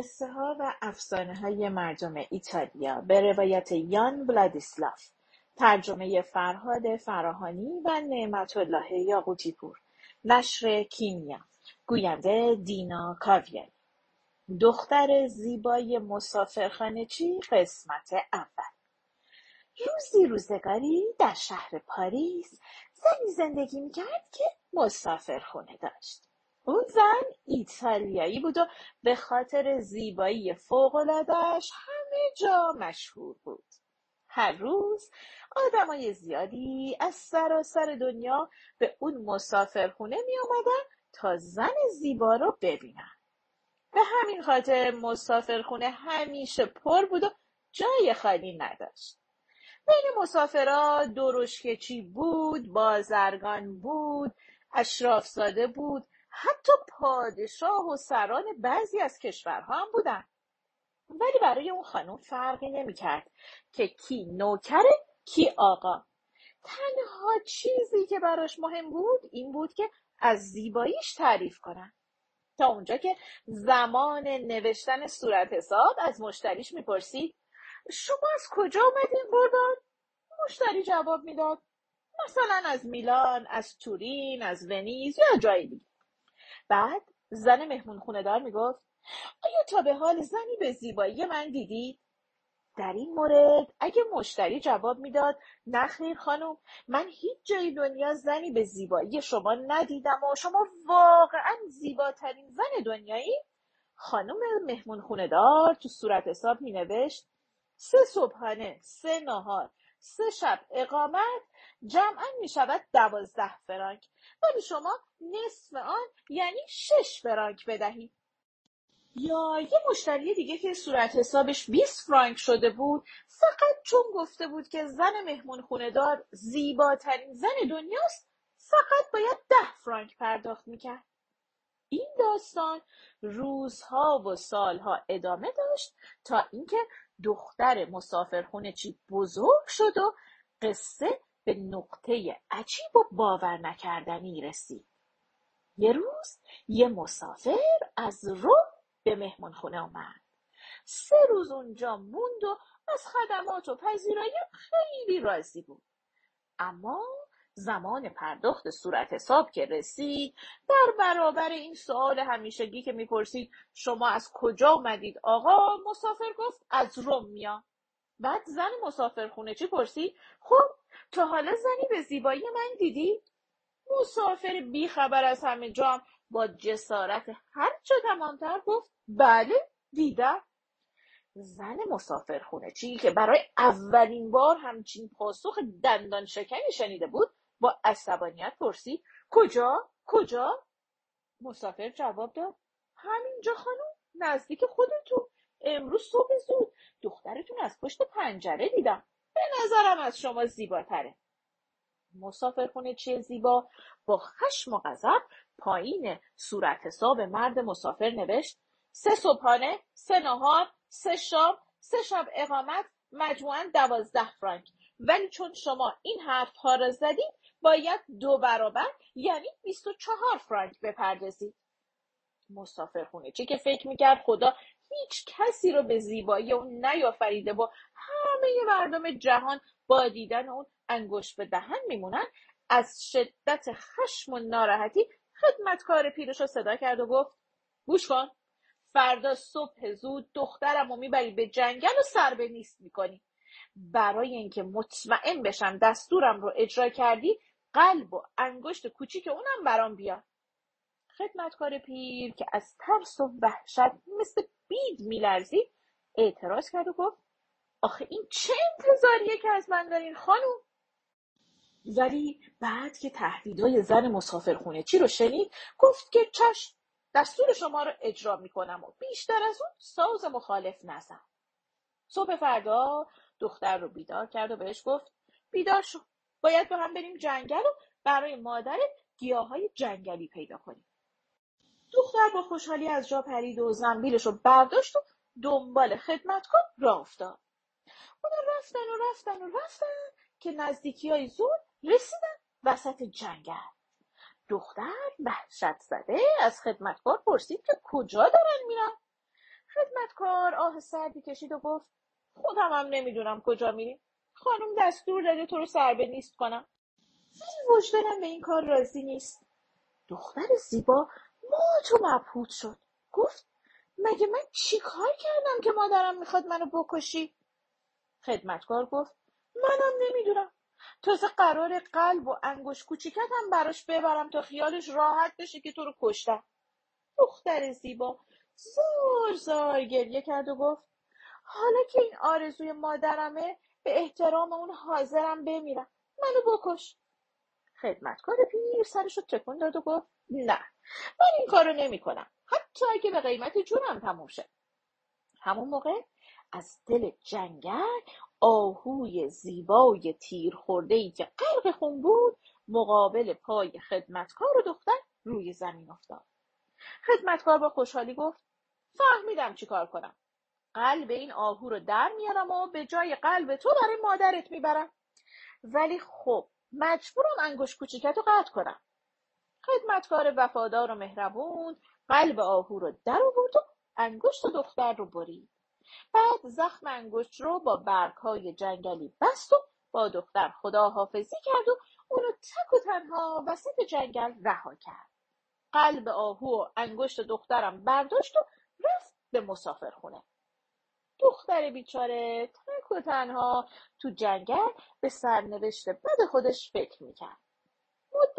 قصه ها و افسانه های مردم ایتالیا به روایت یان ولادیسلاف ترجمه فرهاد فراهانی و نعمت الله یاقوتی پور نشر کیمیا گوینده دینا کاویانی. دختر زیبای مسافرخانه چی؟ قسمت اول. روزی روزگاری در شهر پاریس زنی زندگی می‌کرد که مسافرخونه داشت. اون زن ایتالیایی بود و به خاطر زیبایی فوقلادهش همه جا مشهور بود. هر روز آدمای زیادی از سراسر دنیا به اون مسافرخونه می آمدن تا زن زیبا رو ببینن. به همین خاطر مسافرخونه همیشه پر بود و جای خالی نداشت. بین مسافرها درشکچی بود بازرگان بود اشرافزاده بود حتی پادشاه و سران بعضی از کشورها هم بودن. ولی برای اون خانم فرقی نمی‌کرد که کی نوکره کی آقا. تنها چیزی که براش مهم بود این بود که از زیباییش تعریف کنن. تا اونجا که زمان نوشتن صورت حساب از مشتریش می‌پرسید شما از کجا اومدین بردان مشتری جواب می‌داد مثلا از میلان از تورین از ونیز یا جای دیگه. بعد زن مهمون خونه دار می‌گفت آیا تا به حال زنی به زیبایی من دیدید؟ در این مورد اگه مشتری جواب می‌داد نخیر خانم من هیچ جای دنیا زنی به زیبایی شما ندیدم و شما واقعا زیباترین زن دنیایی خانم مهمون خونه دار تو صورت حساب می نوشت سه صبحانه سه نهار سه شب اقامت جمعا می شود دوازده فرانک. ولی شما نصف آن یعنی شش فرانک بدهید. یا یه مشتری دیگه که صورت حسابش 20 فرانک شده بود فقط چون گفته بود که زن مهمون خونه دار زیباترین زن دنیاست فقط باید ده فرانک پرداخت می‌کرد. این داستان روزها و سالها ادامه داشت تا اینکه دختر مسافرخونه چی بزرگ شد و قصه به نقطه عجیب و باور نکردنی رسید. یه روز یه مسافر از رو به مهمون خونه اومد سه روز اونجا موند و از خدمات و پذیرایی خیلی راضی بود. اما زمان پرداخت صورت حساب که رسید در برابر این سوال همیشگی که می‌پرسید شما از کجا اومدید؟ آقا مسافر گفت از روم میام بعد زن مسافرخونه چی پرسید خب تا حالا زنی به زیبایی من دیدی؟ مسافر بیخبر از همه جام. با جسارت هر چه تمامتر گفت بله دیدم. زن مسافرخونه چی که برای اولین بار همچین پاسخ دندان شکنی شنیده بود با عصبانیت پرسید کجا؟ کجا؟ مسافر جواب داد. همینجا خانم نزدیک خودتون. امروز صبح زود دخترتون از پشت پنجره دیدم. به نظرم از شما زیباتره. مسافرخونه چه زیبا. با خشم و غضب پایین صورت حساب مرد مسافر نوشت. سه صبحانه سه نهار سه شام سه شب اقامت مجموعا دوازده فرانک. ولی چون شما این حرف ها را زدید باید دو برابر یعنی بیست و چهار فرانک بپردازید. مسافرخونه چی که فکر می‌کرد خدا هیچ کسی رو به زیبایی اون نیافریده. و همه مردم جهان با دیدن اون انگشت به دهن میمونن. از شدت خشم و ناراحتی خدمتکار پیرش رو صدا کرد و گفت گوش کن فردا صبح زود دخترم رو می‌بری به جنگل و سر به نیست می‌کنی. برای اینکه مطمئن بشم دستورم رو اجرا کردی قلب و انگشت کوچیک اونم برام بیار. خدمتکار پیر که از ترس و وحشت مثل بید میلرزید اعتراض کرد و گفت آخه این چه انتظاریه که از من دارین خانوم ولی بعد که تهدیدهای زن مسافرخونه چی رو شنید گفت که چشم دستور شما رو اجرا می‌کنم و بیشتر از اون ساز مخالف نزن. صبح فردا دختر رو بیدار کرد و بهش گفت بیدار شو باید با هم بریم جنگل و برای مادرت گیاهای جنگلی پیدا کنیم. دختر با خوشحالی از جا پرید و زنبیلش رو برداشت و دنبال خدمتکار راه افتاد. اونا رفتن و رفتن و رفتن که نزدیکی های زور رسیدن وسط جنگل. دختر وحشت زده از خدمتکار پرسید که کجا دارن میرن. خدمتکار آه سردی کشید و گفت خودم هم نمی‌دونم کجا میریم. خانم دستور داده تو رو سر به نیست کنم. ولی وجدانم به این کار راضی نیست. دختر زیبا مات و مبهوت شد. گفت مگه من چی کار کردم که مادرم می‌خواد منو بکشی؟ خدمتکار گفت منم نمی‌دونم. تازه قرار قلب و انگوش کوچیکت هم براش ببرم تا خیالش راحت بشه که تو رو کشتم. دختر زیبا زار زار گریه کرد و گفت حالا که این آرزوی مادرمه به احترام اون حاضرم بمیرم. منو بکش. خدمتکار پیر سرش رو تکون داد و گفت نه. من این کارو نمی‌کنم. حتی اگه به قیمت جونم تموم شه. همون موقع از دل جنگل آهوی زیبای تیر خورده ای که غرق خون بود مقابل پای خدمتکار و دختر روی زمین افتاد. خدمتکار با خوشحالی گفت فهمیدم چی کار کنم. قلب این آهو رو در میارم و به جای قلب تو برای مادرت می‌برم. ولی خب مجبورم انگوش کوچیکت رو قطع کنم. خدمتکار وفادار و مهربون قلب آهو رو در آورد و انگشت دختر رو برید. بعد زخم انگشت رو با برگهای جنگلی بست و با دختر خداحافظی کرد و اونو تک و تنها وسط جنگل رها کرد. قلب آهو و انگشت دخترم برداشت و رفت به مسافرخونه. دختر بیچاره تک و تنها تو جنگل به سرنوشت بد خودش فکر می‌کرد.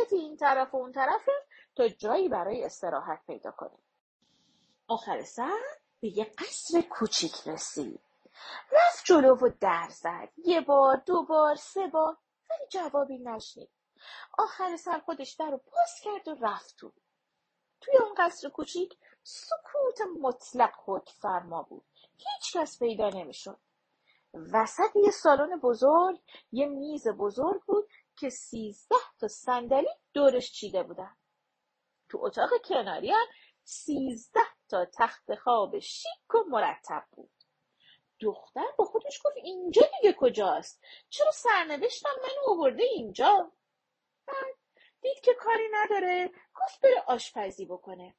مدتی این طرف و اون طرف تا جایی برای استراحت پیدا کنه آخر سر به یه قصر کوچیک رسید. رفت جلو و در زد. یه بار دو بار سه بار. ولی جوابی نشنید. آخر سر خودش در رو باز کرد و رفت تو. توی اون قصر کوچیک سکوت مطلق خود فرما بود. هیچ کس پیدا نمی‌شد. وسط یه سالن بزرگ یه میز بزرگ بود که سیزده تا صندلی دورش چیده بودن. تو اتاق کناری هم سیزده تا تخت خواب شیک و مرتب بود. دختر با خودش گفت اینجا دیگه کجاست؟ چرا سرنوشتم منو آورده اینجا؟ بعد دید که کاری نداره گفت بره آشپزی بکنه.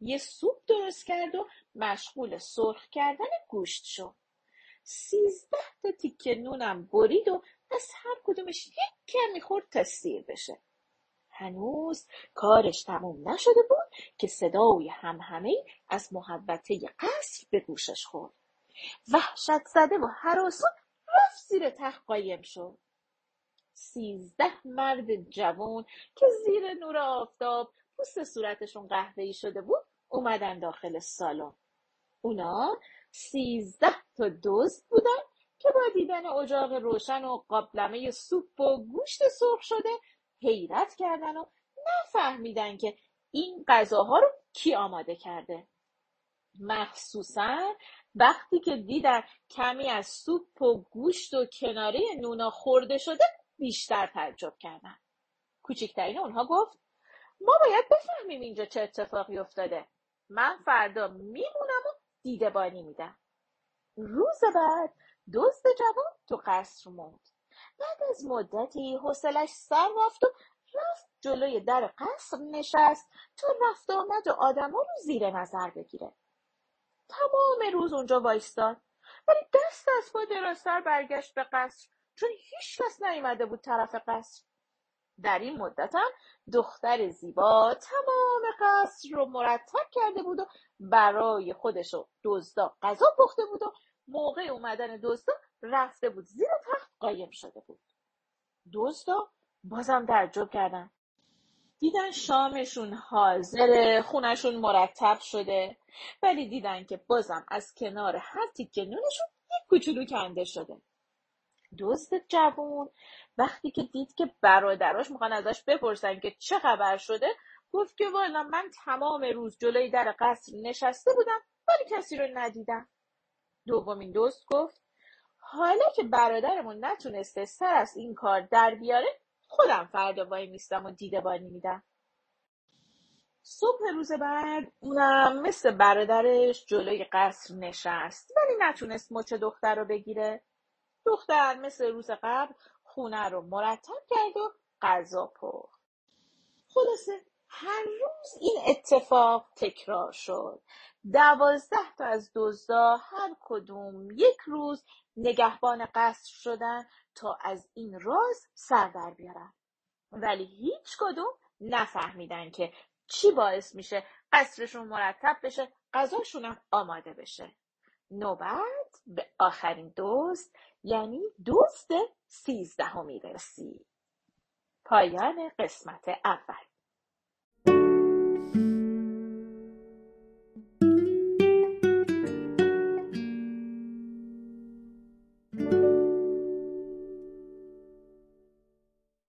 یه سوپ درست کرد و مشغول سرخ کردن گوشت شد. سیزده تا تیکه نونم برید و از هر کدومش یک کمی خورد تا سیر بشه. هنوز کارش تموم نشده بود که صدای همهمه از محبته قصر به گوشش خورد. وحشت زده و هراسون رفت زیر تخت قایم شد. سیزده مرد جوان که زیر نور آفتاب پوست صورتشون قهوه‌ای شده بود اومدن داخل سالن. اونا سیزده تا دزد بودن که با دیدن اجاق روشن و قابلمه سوپ و گوشت سرخ شده حیرت کردن و نفهمیدن که این غذاها رو کی آماده کرده. مخصوصا وقتی که دیدن کمی از سوپ و گوشت و کناره نونا خورده شده بیشتر تعجب کردن. کوچکترین اونها گفت ما باید بفهمیم اینجا چه اتفاقی افتاده. من فردا میمونم و دیدبانی میدم. روز بعد دزد جوان تو قصر موند. بعد از مدتی حوصلش سر رفت و رفت جلوی در قصر نشست تا رفت آمد و آدما رو زیر نظر بگیره. تمام روز اونجا وایستاد. ولی دست از پا درازتر برگشت به قصر چون هیچ کس نیومده بود طرف قصر. در این مدت هم دختر زیبا تمام قصر رو مرتب کرده بود و برای خودش و دزدا غذا پخته بود و موقع اومدن دزدا رفته بود. زیر تخت قایم شده بود. دزدا بازم تعجب کردن. دیدن شامشون حاضره خونشون مرتب شده. ولی دیدن که بازم از کنار هر تیکه نونشون یک کوچولو کنده شده. دزد جوون وقتی که دید که برادراش می‌خوان ازش بپرسن که چه خبر شده گفت که والا من تمام روز جلوی در قصر نشسته بودم ولی کسی رو ندیدم. دومین دوست گفت حالا که برادرمون نتونسته سر از این کار در بیاره خودم فردا وای میستم و دیدبانی میدم صبح روز بعد اونم مثل برادرش جلوی قصر نشست ولی نتونست مچ دختر رو بگیره. دختر مثل روز قبل خونه رو مرتب کرد و غذا پخت. خلاصه هر روز این اتفاق تکرار شد. دوازده تا از دزدا هر کدوم یک روز نگهبان قصر شدن تا از این راز سر در بیارن. ولی هیچ کدوم نفهمیدن که چی باعث میشه قصرشون مرتب بشه غذاشون آماده بشه. نوبت به آخرین دوست یعنی دوست سیزدهمی رسید پایان قسمت اول.